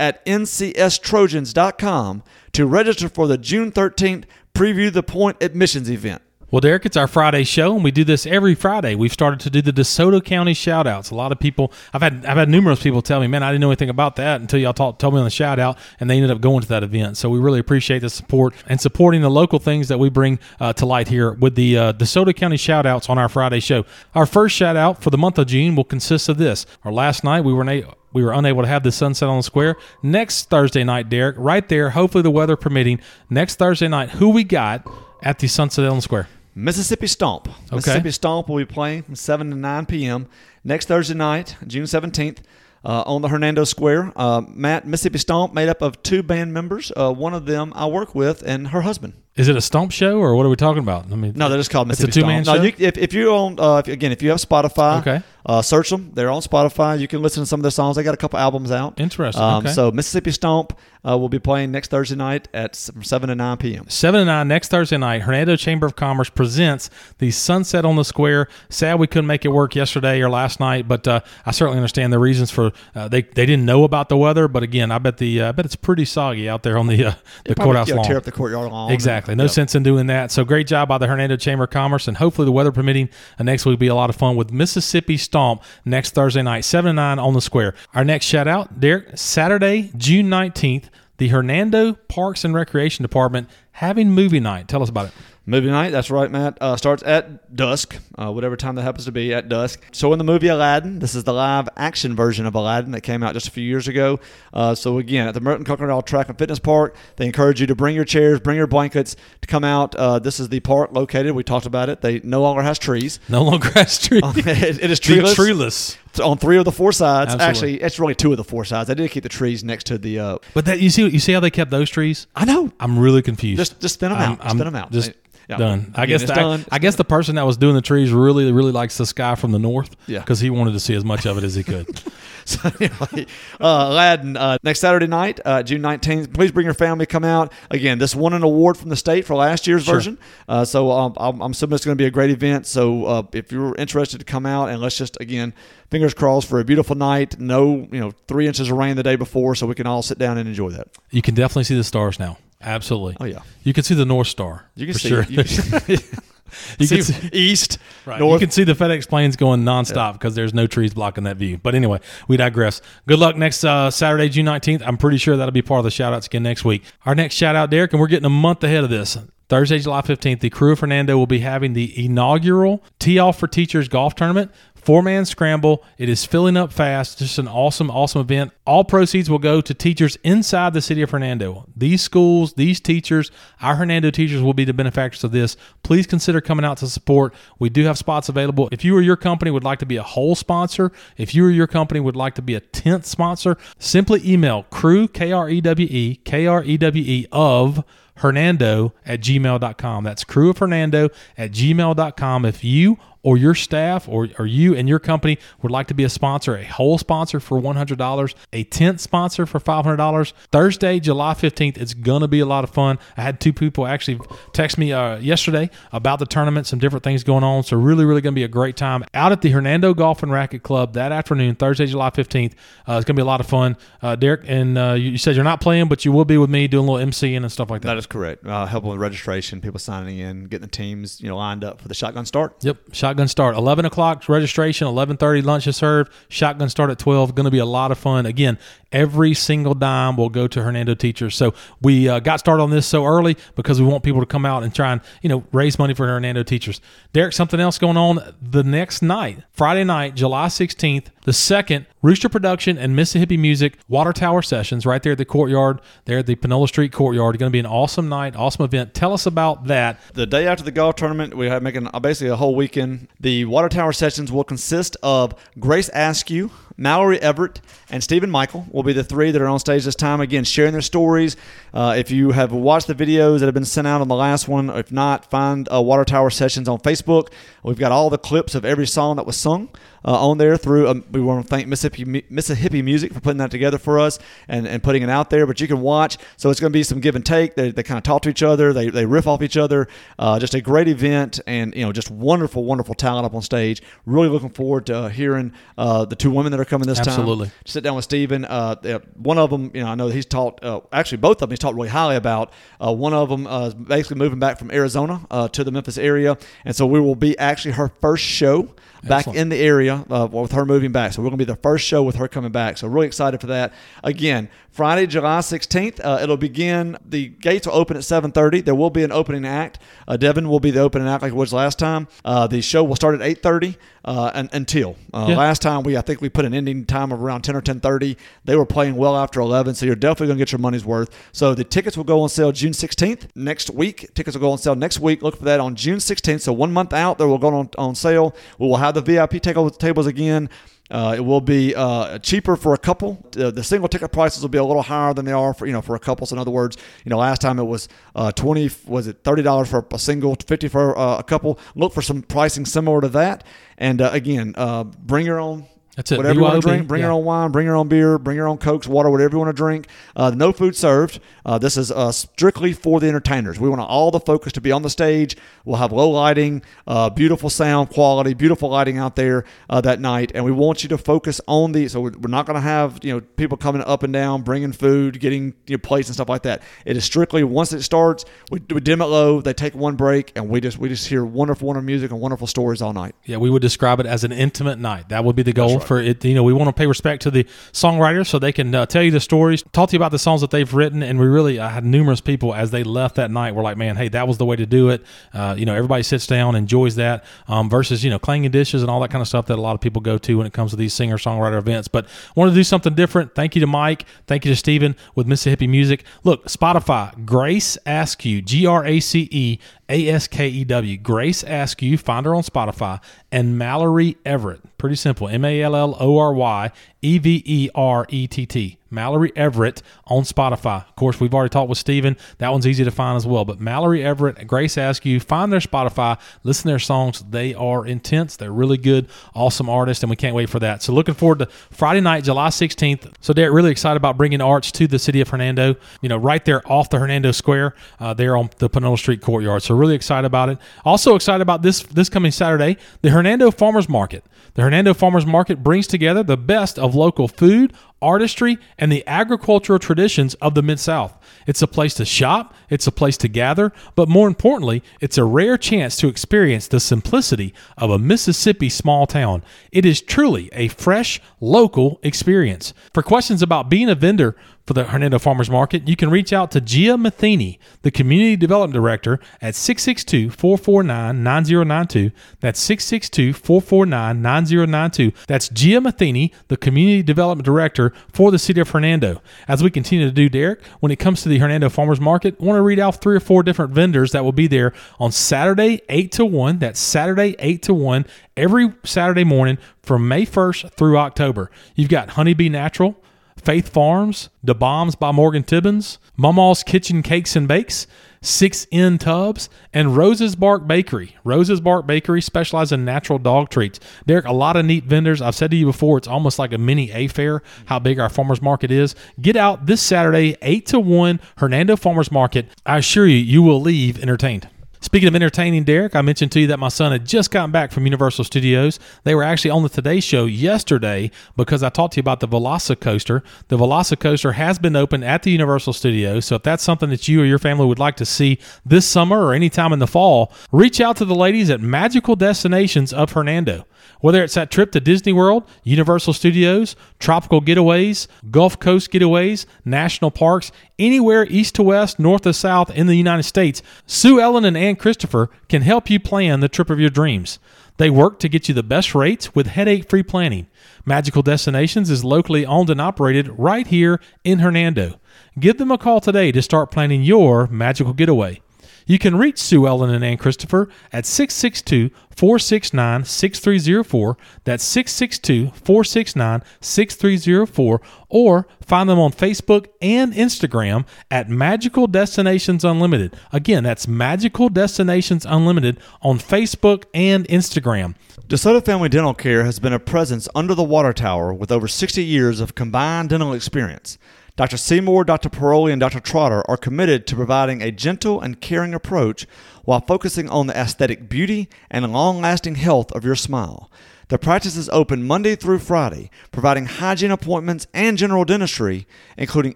B: at NCSTrojans.com to register for the June 13th Preview the Point admissions event.
C: Well, Derek, it's our Friday show, and we do this every Friday. We've started to do the DeSoto County shout outs. A lot of people, I've had I've had numerous people tell me, man, I didn't know anything about that until y'all talk, told me on the shout out, and they ended up going to that event. So we really appreciate the support and supporting the local things that we bring uh, to light here with the uh, DeSoto County shout outs on our Friday show. Our first shout out for the month of June will consist of this. Our last night, we were we were unable to have the sunset on the square. Next Thursday night, Derek, right there, hopefully the weather permitting, next Thursday night, who we got at the Sunset on the Square?
B: Mississippi Stomp. Okay. Mississippi Stomp will be playing from 7 to 9 p.m. next Thursday night, June 17th. Uh, on the Hernando Square. Uh, Matt, Mississippi Stomp, made up of two band members. Uh, one of them I work with, and her husband.
C: Is it a stomp show or what are we talking about? I
B: mean, no, they're just called
C: Mississippi It's a two man show.
B: No, you, if, if you own, uh, if, again, if you have Spotify,
C: okay,
B: uh, search them. They're on Spotify. You can listen to some of their songs. They got a couple albums out.
C: Interesting. Um, okay.
B: So Mississippi Stomp uh, will be playing next Thursday night at seven to nine p.m.
C: Seven to nine next Thursday night. Hernando Chamber of Commerce presents the Sunset on the Square. Sad we couldn't make it work yesterday or last night, but uh, I certainly understand the reasons for uh, they they didn't know about the weather. But again, I bet the uh, I bet it's pretty soggy out there on the uh, the courthouse lawn.
B: Tear up the courtyard lawn.
C: Exactly. No sense in doing doing that. So great job by the Hernando Chamber of Commerce, and hopefully the weather permitting, uh, next week will be a lot of fun with Mississippi Stomp next Thursday night, seven to nine on the square. Our next shout out, Derek, Saturday, June nineteenth, the Hernando Parks and Recreation Department having movie night. Tell us about it.
B: Movie night, that's right, Matt. Uh, starts at dusk, uh, whatever time that happens to be at dusk. So in the movie Aladdin, this is the live action version of Aladdin that came out just a few years ago. Uh, so again, at the Merton Kuykendall Track and Fitness Park, they encourage you to bring your chairs, bring your blankets to come out. Uh, this is the park located. We talked about it. They no longer has trees.
C: No longer has trees.
B: it, it is treeless.
C: treeless
B: on three of the four sides. Absolutely. Actually, it's really two of the four sides. I did keep the trees next to the. Uh,
C: but that you see, you see how they kept those trees.
B: I know.
C: I'm really confused.
B: Just, just spin them out. I'm, spin them out.
C: Just yeah. Done. I guess the, done. I, I guess the person that was doing the trees really really likes the sky from the north.
B: Yeah.
C: Because he wanted to see as much of it as he could.
B: so anyway, uh, Aladdin uh, next Saturday night, uh, June nineteenth. Please bring your family. Come out again. This won an award from the state for last year's sure. version. Uh, so um, I'm, I'm assuming it's going to be a great event. So uh, if you're interested to come out and let's just again fingers crossed for a beautiful night. No, you know, three inches of rain the day before, so we can all sit down and enjoy that.
C: You can definitely see the stars now. Absolutely.
B: Oh yeah.
C: You can see the North Star.
B: You can see sure. You can, you see, can see east,
C: right. North. You can see the FedEx planes going nonstop yeah. because there's no trees blocking that view. But anyway, we digress. Good luck next uh, Saturday, June 19th. I'm pretty sure that'll be part of the shout outs again next week. Our next shout out, Derek, and we're getting a month ahead of this. Thursday, July 15th, the Krewe of Hernando will be having the inaugural Tee Off for Teachers golf tournament Four man scramble. It is filling up fast. Just an awesome, awesome event. All proceeds will go to teachers inside the city of Hernando. These schools, these teachers, our Hernando teachers will be the benefactors of this. Please consider coming out to support. We do have spots available. If you or your company would like to be a hole sponsor, if you or your company would like to be a 10th sponsor, simply email crew, K R E W E, K R E W E of Hernando at gmail.com. That's crew of Hernando at gmail.com. If you or your staff or, or you and your company would like to be a sponsor, a hole sponsor for $100, a 10th sponsor for $500, Thursday, July 15th, it's going to be a lot of fun. I had two people actually text me uh, yesterday about the tournament, some different things going on. So, really, really going to be a great time out at the Hernando Golf and Racket Club that afternoon, Thursday, July 15th. Uh, it's going to be a lot of fun. Uh, Derek, and uh, you, you, said you're not playing, but you will be with me doing a little MCing and stuff like that.
B: That is correct. Uh, helping with registration, people signing in, getting the teams you know lined up for the shotgun start.
C: Yep. Shotgun shotgun start 11 o'clock registration 11.30 lunch is served shotgun start at 12 going to be a lot of fun again every single dime will go to hernando teachers so we uh, got started on this so early because we want people to come out and try and you know raise money for hernando teachers derek something else going on the next night friday night july 16th the second Rooster Production and Mississippi Music Water Tower Sessions right there at the courtyard, there at the Panola Street courtyard. Going to be an awesome night, awesome event. Tell us about that.
B: The day after the golf tournament, we have making basically a whole weekend the Water Tower sessions will consist of Grace Askew, Mallory Everett, and Stephen Michael will be the three that are on stage this time. Again, sharing their stories. Uh, if you have watched the videos that have been sent out on the last one, if not, find uh, Water Tower Sessions on Facebook. We've got all the clips of every song that was sung uh, on there through. Um, we want to thank Mississippi, Mississippi Music for putting that together for us and, and putting it out there. But you can watch. So it's going to be some give and take. They, they kind of talk to each other. They, they riff off each other. Uh, just a great event and you know just wonderful, wonderful talent up on stage. Really looking forward to uh, hearing uh, the two women that are coming this
C: Absolutely.
B: time. Sit down with Stephen. Uh, one of them, you know, I know that he's talked. Uh, actually, both of them he's talked really highly about. Uh, one of them is basically moving back from Arizona to the Memphis area, and so we will be actually her first show back Excellent. in the area uh, with her moving back. So we're going to be the first show with her coming back. So really excited for that. Again, Friday, July 16th, uh, it'll begin. The gates will open at 7:30. There will be an opening act. Uh, Devin will be the opening act like it was last time. Uh, the show will start at 8:30 uh, and, until uh, yeah. last time we I think we put an ending time of around 10 or 10:30. They were playing well after 11, so you're definitely going to get your money's worth. So the tickets will go on sale June 16th next week. Tickets will go on sale next week. Look for that on June 16th. So one month out, they will go on on sale. We will have the VIP tables again. Uh, it will be uh, cheaper for a couple. The single ticket prices will be a little higher than they are for you know for a couple. So in other words, you know last time it was uh, twenty was it thirty dollars for a single, fifty for uh, a couple. Look for some pricing similar to that. And uh, again, bring your own
C: that's it.
B: Whatever BYOB, you want to drink, bring yeah. your own wine, bring your own beer, bring your own cokes, water, whatever you want to drink. Uh, no food served. Uh, this is uh, strictly for the entertainers. We want all the focus to be on the stage. We'll have low lighting, uh, beautiful sound quality, beautiful lighting out there uh, that night, and we want you to focus on the. So we're, we're not going to have you know people coming up and down, bringing food, getting you know, plates and stuff like that. It is strictly once it starts, we, we dim it low. They take one break, and we just we just hear wonderful, wonderful music and wonderful stories all night.
C: Yeah, we would describe it as an intimate night. That would be the goal for it. You know, we want to pay respect to the songwriters so they can uh, tell you the stories, talk to you about the songs that they've written. And we really I had numerous people as they left that night were like, man, hey, that was the way to do it. Uh, you know, everybody sits down, enjoys that um, versus, you know, clanging dishes and all that kind of stuff that a lot of people go to when it comes to these singer songwriter events. But want to do something different. Thank you to Mike. Thank you to Stephen with Mississippi Music. Look, Spotify, Grace Askew, G R A C E A S K E W. Grace Askew, find her on Spotify, and Mallory Everett. Pretty simple. M A L L O R Y E V E R E T T. Mallory Everett on Spotify. Of course, we've already talked with Steven. That one's easy to find as well. But Mallory Everett, Grace Askew, find their Spotify, listen to their songs. They are intense. They're really good, awesome artists, and we can't wait for that. So looking forward to Friday night, July 16th. So Derek, really excited about bringing arts to the city of Hernando. You know, right there off the Hernando Square, uh, there on the Panola Street courtyard. So really excited about it. Also excited about this this coming Saturday, the Hernando Farmers Market. The Hernando Farmers Market brings together the best of local food, artistry, and the agricultural traditions of the Mid South. It's a place to shop, it's a place to gather, but more importantly, it's a rare chance to experience the simplicity of a Mississippi small town. It is truly a fresh, local experience. For questions about being a vendor, for the Hernando Farmers Market, you can reach out to Gia Matheny, the Community Development Director, at 662 449 9092. That's 662 449 9092. That's Gia Matheny, the Community Development Director for the City of Hernando. As we continue to do, Derek, when it comes to the Hernando Farmers Market, I want to read out three or four different vendors that will be there on Saturday, 8 to 1. That's Saturday, 8 to 1, every Saturday morning from May 1st through October. You've got Honeybee Natural. Faith Farms, The Bombs by Morgan Tibbins, Mama's Kitchen Cakes and Bakes, Six In Tubs, and Rose's Bark Bakery. Rose's Bark Bakery specializes in natural dog treats. Derek, a lot of neat vendors. I've said to you before, it's almost like a mini A fair, how big our farmers market is. Get out this Saturday, 8 to 1, Hernando Farmers Market. I assure you, you will leave entertained. Speaking of entertaining, Derek, I mentioned to you that my son had just gotten back from Universal Studios. They were actually on the Today Show yesterday because I talked to you about the Velocicoaster. The Velocicoaster has been open at the Universal Studios, so if that's something that you or your family would like to see this summer or anytime in the fall, reach out to the ladies at Magical Destinations of Hernando. Whether it's that trip to Disney World, Universal Studios, tropical getaways, Gulf Coast getaways, national parks, anywhere east to west, north to south in the United States, Sue Ellen and Ann Christopher can help you plan the trip of your dreams. They work to get you the best rates with headache free planning. Magical Destinations is locally owned and operated right here in Hernando. Give them a call today to start planning your magical getaway. You can reach Sue Ellen and Ann Christopher at 662 469 6304. That's 662 469 6304. Or find them on Facebook and Instagram at Magical Destinations Unlimited. Again, that's Magical Destinations Unlimited on Facebook and Instagram.
B: DeSoto Family Dental Care has been a presence under the water tower with over 60 years of combined dental experience. Dr. Seymour, Dr. Paroli, and Dr. Trotter are committed to providing a gentle and caring approach while focusing on the aesthetic beauty and long lasting health of your smile. The practice is open Monday through Friday, providing hygiene appointments and general dentistry, including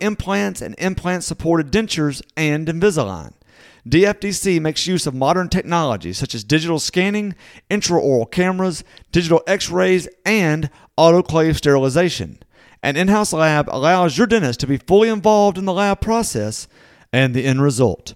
B: implants and implant supported dentures and Invisalign. DFDC makes use of modern technology such as digital scanning, intraoral cameras, digital x rays, and autoclave sterilization. An in house lab allows your dentist to be fully involved in the lab process and the end result.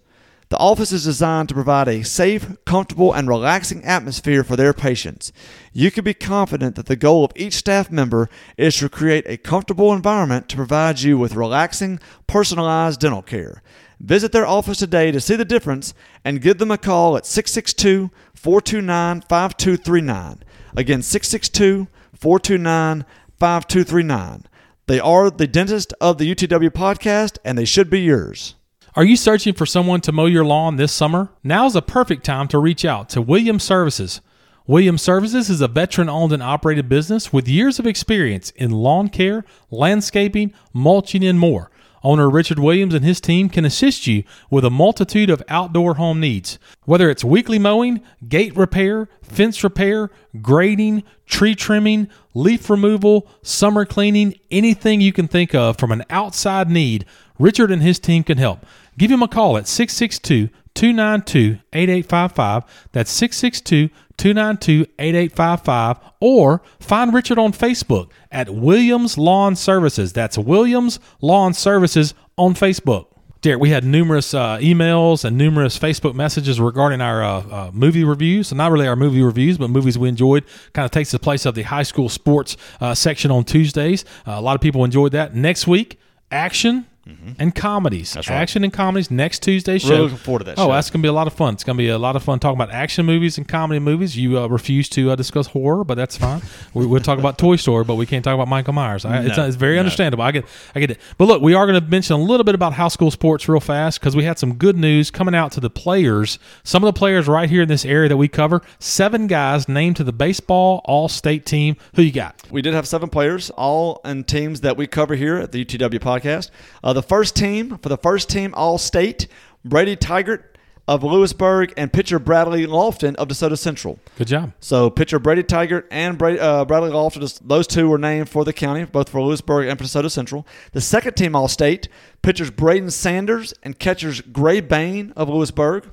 B: The office is designed to provide a safe, comfortable, and relaxing atmosphere for their patients. You can be confident that the goal of each staff member is to create a comfortable environment to provide you with relaxing, personalized dental care. Visit their office today to see the difference and give them a call at 662 429 5239. Again, 662 429 5239. They are the dentist of the UTW podcast, and they should be yours.
C: Are you searching for someone to mow your lawn this summer? Now's a perfect time to reach out to Williams Services. Williams Services is a veteran owned and operated business with years of experience in lawn care, landscaping, mulching, and more. Owner Richard Williams and his team can assist you with a multitude of outdoor home needs. Whether it's weekly mowing, gate repair, fence repair, grading, tree trimming, leaf removal, summer cleaning, anything you can think of from an outside need, Richard and his team can help. Give him a call at 662 292 8855. That's 662 292 8855. Or find Richard on Facebook at Williams Lawn Services. That's Williams Lawn Services on Facebook. Derek, we had numerous uh, emails and numerous Facebook messages regarding our uh, uh, movie reviews. So not really our movie reviews, but movies we enjoyed. Kind of takes the place of the high school sports uh, section on Tuesdays. Uh, a lot of people enjoyed that. Next week, action and comedies.
B: right.
C: Action and comedies next Tuesday show.
B: Really looking forward to that
C: Oh,
B: show.
C: that's going to be a lot of fun. It's going to be a lot of fun talking about action movies and comedy movies. You uh, refuse to uh, discuss horror, but that's fine. we, we'll talk about Toy Story, but we can't talk about Michael Myers. I, it's,
B: No,
C: it's very
B: no.
C: understandable. I get, I get it. But look, we are going to mention a little bit about high school sports real fast because we had some good news coming out to the players. Some of the players right here in this area that we cover. Seven guys named to the baseball all-state team. Who you got?
B: We did have seven players, all in teams that we cover here at the UTW podcast. Uh, the first team, for the first team All State, Brady Tigert of Lewisburg and pitcher Bradley Lofton of DeSoto Central.
C: Good job.
B: So pitcher Brady Tigert and Brady, uh, Bradley Lofton, those two were named for the county, both for Lewisburg and for DeSoto Central. The second team All State, pitchers Braden Sanders and catchers Gray Bain of Lewisburg.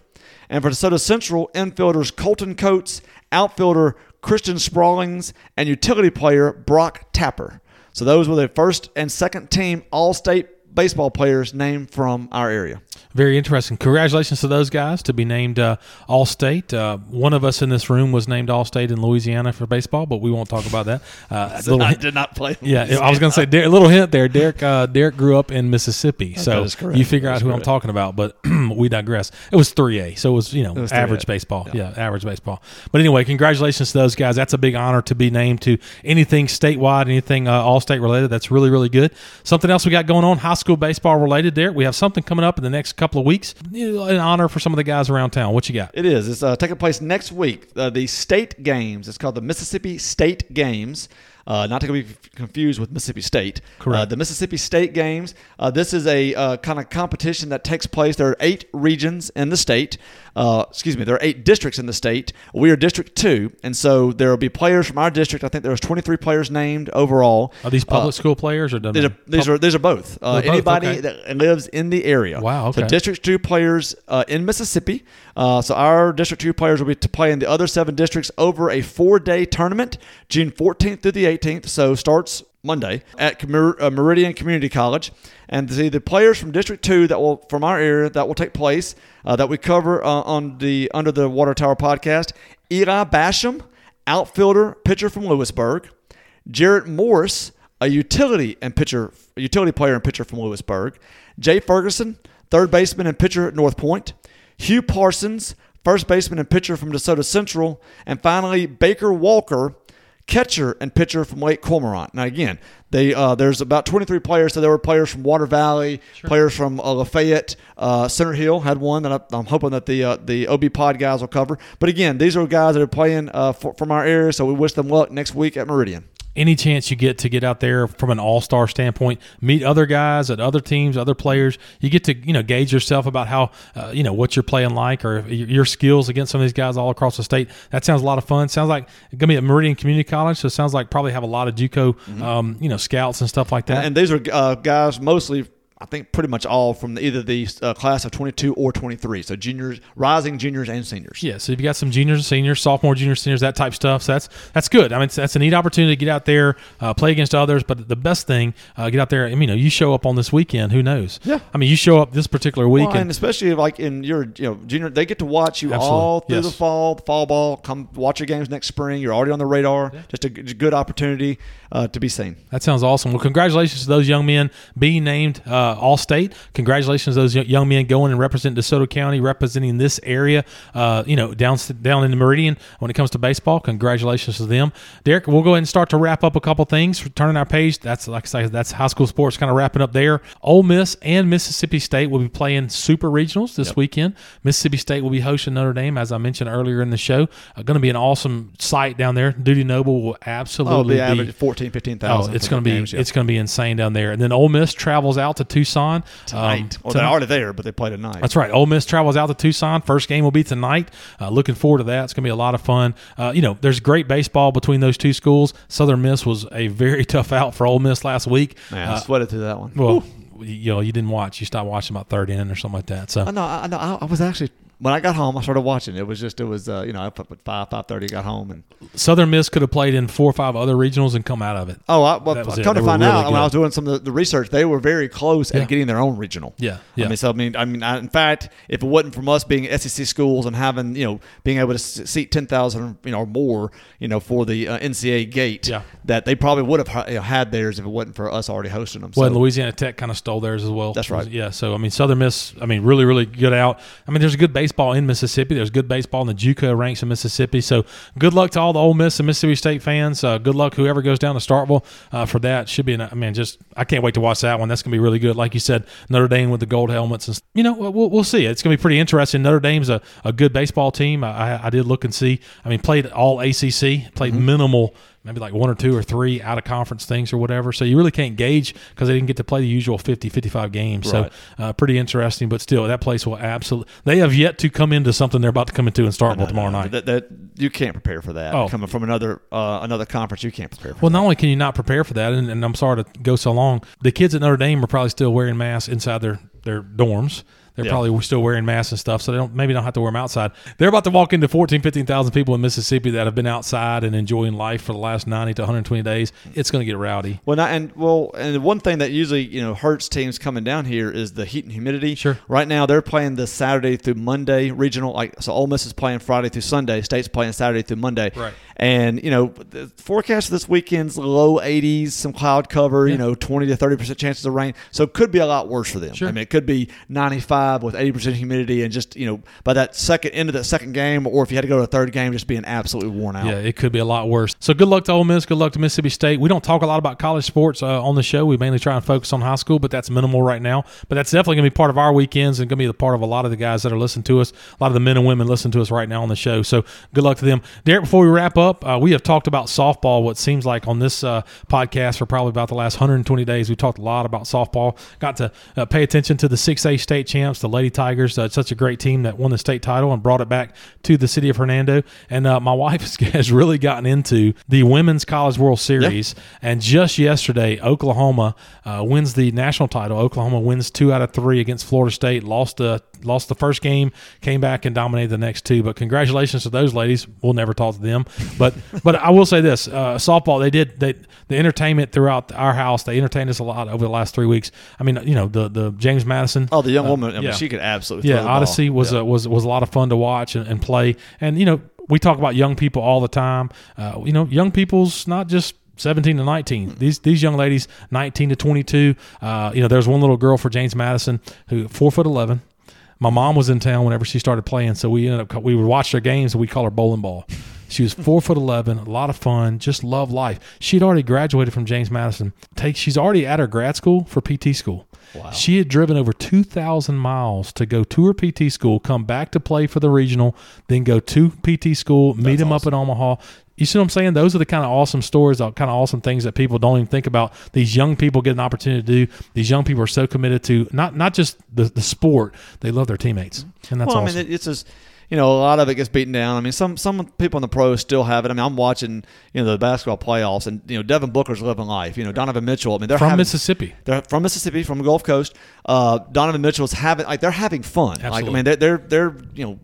B: And for DeSoto Central, infielders Colton Coates, outfielder Christian Sprawlings, and utility player Brock Tapper. So those were the first and second team All State baseball players named from our area.
C: Very interesting. Congratulations to those guys to be named uh, All State. Uh, one of us in this room was named All State in Louisiana for baseball, but we won't talk about that. Uh,
B: I
C: hint-
B: did not play.
C: yeah, I was going to say a little hint there. Derek uh, Derek grew up in Mississippi, so you figure out who I'm talking about. But we digress. It was 3A, so it was you know
B: was
C: average baseball. Yeah. average baseball. But anyway, congratulations to those guys. That's a big honor to be named to anything statewide, anything uh, all state related. That's really really good. Something else we got going on, high school baseball related. There, we have something coming up in the next couple of weeks. An honor for some of the guys around town. What you got?
B: It is. It's uh, taking place next week. Uh, the state games. It's called the Mississippi State Games. Uh, not to be confused with Mississippi State.
C: Correct.
B: Uh, the Mississippi State Games. Uh, this is a uh, kind of competition that takes place. There are eight regions in the state. Uh, excuse me. There are eight districts in the state. We are District Two, and so there will be players from our district. I think there was 23 players named overall.
C: Are these public school players or
B: These are these are these are both. Uh,
C: both,
B: anybody
C: okay.
B: that lives in the area.
C: Wow,
B: So. District Two players uh, in Mississippi. Uh, so our District Two players will be to play in the other seven districts over a four-day tournament, June 14th through the 18th. So starts Monday at uh, Meridian Community College, and the, the players from District Two that will from our area that will take place uh, that we cover uh, on the Under the Water Tower podcast. Eli Basham, outfielder, pitcher from Lewisburg. Jarrett Morris, a utility and pitcher, utility player and pitcher from Lewisburg. Jay Ferguson, third baseman and pitcher at North Point. Hugh Parsons, first baseman and pitcher from DeSoto Central, and finally Baker Walker, catcher and pitcher from Lake Cormorant. Now, again, they uh, there's about 23 players. So there were players from Water Valley, players from uh, Lafayette, uh, Center Hill had one that I, am hoping that the uh, the OB Pod guys will cover. But again, these are guys that are playing uh, for, from our area, so we wish them luck next week at Meridian
C: any chance you get to get out there from an all-star standpoint meet other guys at other teams other players you get to you know gauge yourself about how uh, you know what you're playing like or your skills against some of these guys all across the state. That sounds a lot of fun. Sounds like it's gonna be at meridian community college so it sounds like probably have a lot of juco mm-hmm. um, you know scouts and stuff like that.
B: And, and these are uh, guys mostly I think pretty much all from either the uh, class of 22 or 23. So juniors, rising juniors and seniors.
C: Yeah. So if you got some juniors and seniors, sophomore, juniors, seniors, that type stuff. So that's that's good. I mean, that's a neat opportunity to get out there, uh, play against others. But the best thing, uh, get out there. I mean, you know, you show up on this weekend. Who knows?
B: Yeah.
C: I mean, you show up this particular weekend,
B: well, and especially like in your you know junior, they get to watch you Absolutely. all through yes. the fall, fall ball. Come watch your games next spring. You're already on the radar. Yeah. Just a, a good opportunity uh, to be seen.
C: That sounds awesome. Well, congratulations to those young men being named uh, All State. Congratulations to those young men going and representing DeSoto County, representing this area. Uh, you know, down down in the Meridian when it comes to baseball. Congratulations to them, Derek. We'll go ahead and start to wrap up a couple things. Turning our page. That's like I say, that's high school sports kind of wrapping up there. Ole Miss and Mississippi State will be playing super regionals this yep. weekend. Mississippi State will be hosting Notre Dame, as I mentioned earlier in the show. Uh, going to be an awesome site down there. Dudy Noble will absolutely
B: oh, be 14 15,000.
C: Oh, it's going to be games, yeah. it's going to be insane down there. And then Ole Miss travels out to Tucson
B: tonight. Um, well, they're already there, but they play tonight.
C: That's right. Ole Miss travels out to Tucson. First game will be tonight. Uh, looking forward to that. It's going to be a lot of fun. Uh, you know, there's great baseball between those two schools. Southern Miss was a very tough out for Ole Miss last week.
B: Man, I uh, sweated through that one.
C: Well. You know, you didn't watch. You stopped watching about third inning or something like that. So
B: I know, I know. I was actually when I got home, I started watching. It was just it was uh, you know I put five five thirty got home and
C: Southern Miss could have played in four or five other regionals and come out of it.
B: Oh, I, well, come to find out good. when I was doing some of the, the, research, they were very close yeah. at getting their own regional.
C: Yeah, yeah.
B: I mean, so I mean, I mean, I, in fact, if it wasn't from us being SEC schools and having you know being able to seat ten thousand you know or more you know for the uh, NCAA gate,
C: yeah.
B: that they probably would have you know, had theirs if it wasn't for us already hosting them.
C: Well, so. Louisiana Tech kind of stole theirs as well.
B: That's right.
C: Yeah. So I mean, Southern Miss, I mean, really, really good out. I mean, there's a good baseball in Mississippi. There's good baseball in the JUCO ranks in Mississippi. So good luck to all the Ole Miss and Mississippi State fans. Uh, good luck whoever goes down to Starkville uh, for that. Should be, an, I mean, just I can't wait to watch that one. That's gonna be really good. Like you said, Notre Dame with the gold helmets and you know we'll, we'll see. It's gonna be pretty interesting. Notre Dame's a, a good baseball team. I, I did look and see. I mean, played all ACC, played mm-hmm. minimal maybe like one or two or three out of conference things or whatever. So you really can't gauge because they didn't get to play the usual 50, 55 games. Right. So uh, pretty interesting, but still, that place will absolutely. They have yet to come into something they're about to come into in Starkville no, no, tomorrow
B: no,
C: night.
B: That, that, you can't prepare for that. Oh. coming from another uh, another conference, you can't prepare. for
C: Well,
B: that.
C: not only can you not prepare for that, and, and I'm sorry to go so long. The kids at Notre Dame are probably still wearing masks inside their their dorms. They're yeah. probably still wearing masks and stuff, so they don't maybe don't have to wear them outside. They're about to walk into 14, 15,000 people in Mississippi that have been outside and enjoying life for the last 90 to 120 days. It's going to get rowdy.
B: Well, not, and well, and one thing that usually you know hurts teams coming down here is the heat and humidity.
C: Sure.
B: Right now they're playing the Saturday through Monday regional. Like so, Ole Miss is playing Friday through Sunday. State's playing Saturday through Monday.
C: Right.
B: And you know, the forecast this weekend's low 80s, some cloud cover. Yeah. You know, 20 to 30 percent chances of rain. So it could be a lot worse for them.
C: Sure.
B: I mean, it could be 95 with 80 percent humidity, and just you know by that second end of that second game, or if you had to go to a third game, just being absolutely worn out.
C: Yeah, it could be a lot worse. So good luck to Ole Miss. Good luck to Mississippi State. We don't talk a lot about college sports uh, on the show. We mainly try and focus on high school, but that's minimal right now. But that's definitely going to be part of our weekends and going to be the part of a lot of the guys that are listening to us. A lot of the men and women listen to us right now on the show. So good luck to them. Derek, before we wrap up, uh, we have talked about softball. What seems like on this uh, podcast for probably about the last 120 days, we talked a lot about softball. Got to uh, pay attention to the 6A state champs, the Lady Tigers. Uh, such a great team that won the state title and brought it back to the city of Hernando. And uh, my wife has really gotten into the Women's College World Series. And just yesterday, Oklahoma uh, wins the national title. Oklahoma wins two out of three against Florida State. Lost the lost the first game, came back and dominated the next two. But congratulations to those ladies. We'll never talk to them. But but I will say this: uh, softball. They did they the entertainment throughout our house. They entertained us a lot over the last three weeks. I mean, you know, the the James Madison.
B: Oh, the young uh, woman. I mean, yeah. she could absolutely.
C: Yeah, Odicci was yeah. A, was was a lot of fun to watch and, and play. And you know, we talk about young people all the time. Uh, you know, young people's not just 17 to 19. These these young ladies, 19 to 22. Uh, you know, there's one little girl for James Madison who four foot 11. My mom was in town whenever she started playing, so we ended up we would watch their games and we call her bowling ball. She was four foot eleven, a lot of fun, just loved life. She'd already graduated from James Madison. Take she's already at her grad school for PT school. Wow. She had driven over 2,000 miles to go to her PT school, come back to play for the regional, then go to PT school, meet him awesome. up in Omaha. You see what I'm saying? Those are the kind of awesome stories, uh, the kind of awesome things that people don't even think about. These young people get an opportunity to do. These young people are so committed to not not just the, the sport; they love their teammates, and that's
B: well,
C: awesome.
B: I mean, it's just you know, a lot of it gets beaten down. I mean, some some people in the pros still have it. I mean, I'm watching, you know, the basketball playoffs, and you know, Devin Booker's living life. You know, Donovan Mitchell. I mean, they're
C: from
B: having,
C: Mississippi.
B: They're from Mississippi, from the Gulf Coast. Uh, Donovan Mitchell's having like they're having fun.
C: Absolutely.
B: Like I mean, they're they're, they're you know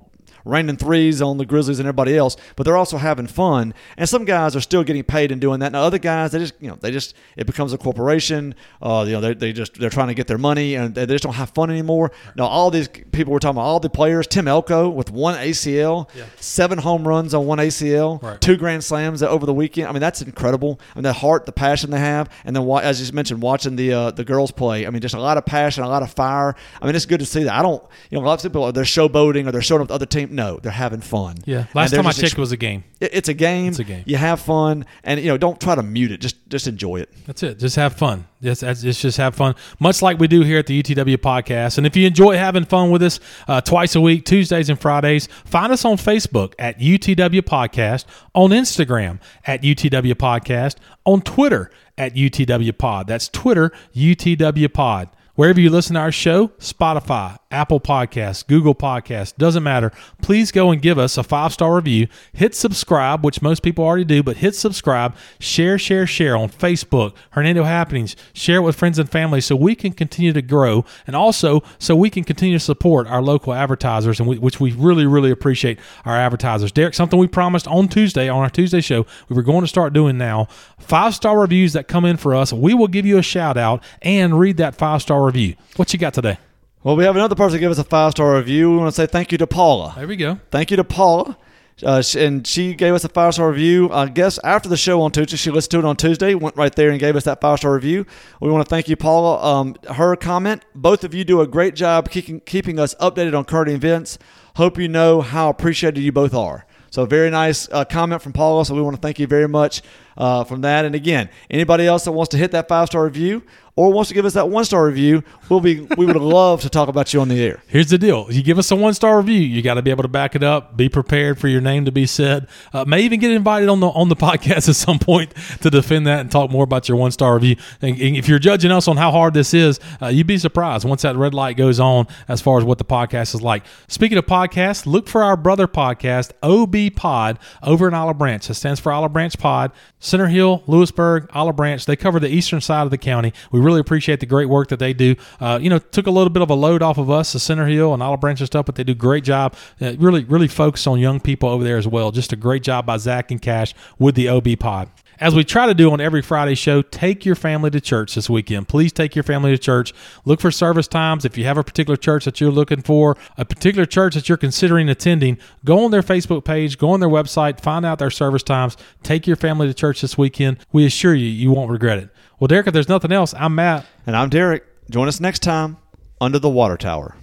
B: raining threes on the Grizzlies and everybody else, but they're also having fun. And some guys are still getting paid and doing that. Now other guys, they just you know they just it becomes a corporation. Uh, you know they, they just they're trying to get their money and they just don't have fun anymore. Now all these people we're talking about, all the players, Tim Elko with one ACL, yeah. seven home runs on one ACL, right. two grand slams over the weekend. I mean that's incredible. I mean the heart, the passion they have, and then as you mentioned, watching the uh, the girls play. I mean just a lot of passion, a lot of fire. I mean it's good to see that. I don't you know a lot of people are they're showboating or they're showing up with other team. No, they're having fun.
C: Yeah. Last time I checked, ex- it was a game.
B: It's a game.
C: It's a game.
B: You have fun, and you know, don't try to mute it. Just just enjoy it.
C: That's it. Just have fun. Just, just, just have fun, much like we do here at the UTW podcast. And if you enjoy having fun with us uh, twice a week, Tuesdays and Fridays, find us on Facebook at UTW Podcast, on Instagram at UTW Podcast, on Twitter at UTW Pod. That's Twitter UTW Pod. Wherever you listen to our show, Spotify, Apple Podcasts, Google Podcasts, doesn't matter. Please go and give us a five star review. Hit subscribe, which most people already do, but hit subscribe. Share, share, share on Facebook, Hernando Happenings. Share it with friends and family so we can continue to grow and also so we can continue to support our local advertisers, and we, which we really, really appreciate our advertisers. Derek, something we promised on Tuesday, on our Tuesday show, we were going to start doing now. Five star reviews that come in for us, we will give you a shout out and read that five star review. What you got today?
B: Well, we have another person give us a five star review. We want to say thank you to Paula.
C: There we go.
B: Thank you to Paula. Uh, and she gave us a five star review. I guess after the show on Tuesday, she listened to it on Tuesday, went right there and gave us that five star review. We want to thank you, Paula. Um, her comment: Both of you do a great job keeping keeping us updated on current events. Hope you know how appreciated you both are. So very nice uh, comment from Paula. So we want to thank you very much uh, from that. And again, anybody else that wants to hit that five star review or wants to give us that one star review, we'll be we would love to talk about you on the air.
C: Here's the deal: you give us a one star review, you got to be able to back it up. Be prepared for your name to be said. Uh, may even get invited on the on the podcast at some point to defend that and talk more about your one star review. And, and, if you're judging us on how hard this is, uh, you'd be surprised once that red light goes on as far as what the podcast is like. Speaking of podcasts, look for our brother podcast, OB Pod, over in Olive Branch. It stands for Olive Branch Pod. Center Hill, Lewisburg, Olive Branch. They cover the eastern side of the county. We really appreciate the great work that they do. Uh, you know, took a little bit of a load off of us, the Center Hill and Olive Branch and stuff, but they do great job. Uh, really, really focus on young people over there as well. Just a great job by Zach and Cash with the OB Pod as we try to do on every Friday show, take your family to church this weekend. Please take your family to church. Look for service times. If you have a particular church that you're looking for, a particular church that you're considering attending, go on their Facebook page, go on their website, find out their service times. Take your family to church this weekend. We assure you, you won't regret it. Well, Derek, if there's nothing else, I'm Matt.
B: And I'm Derek. Join us next time under the water tower.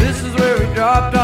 D: This is where we dropped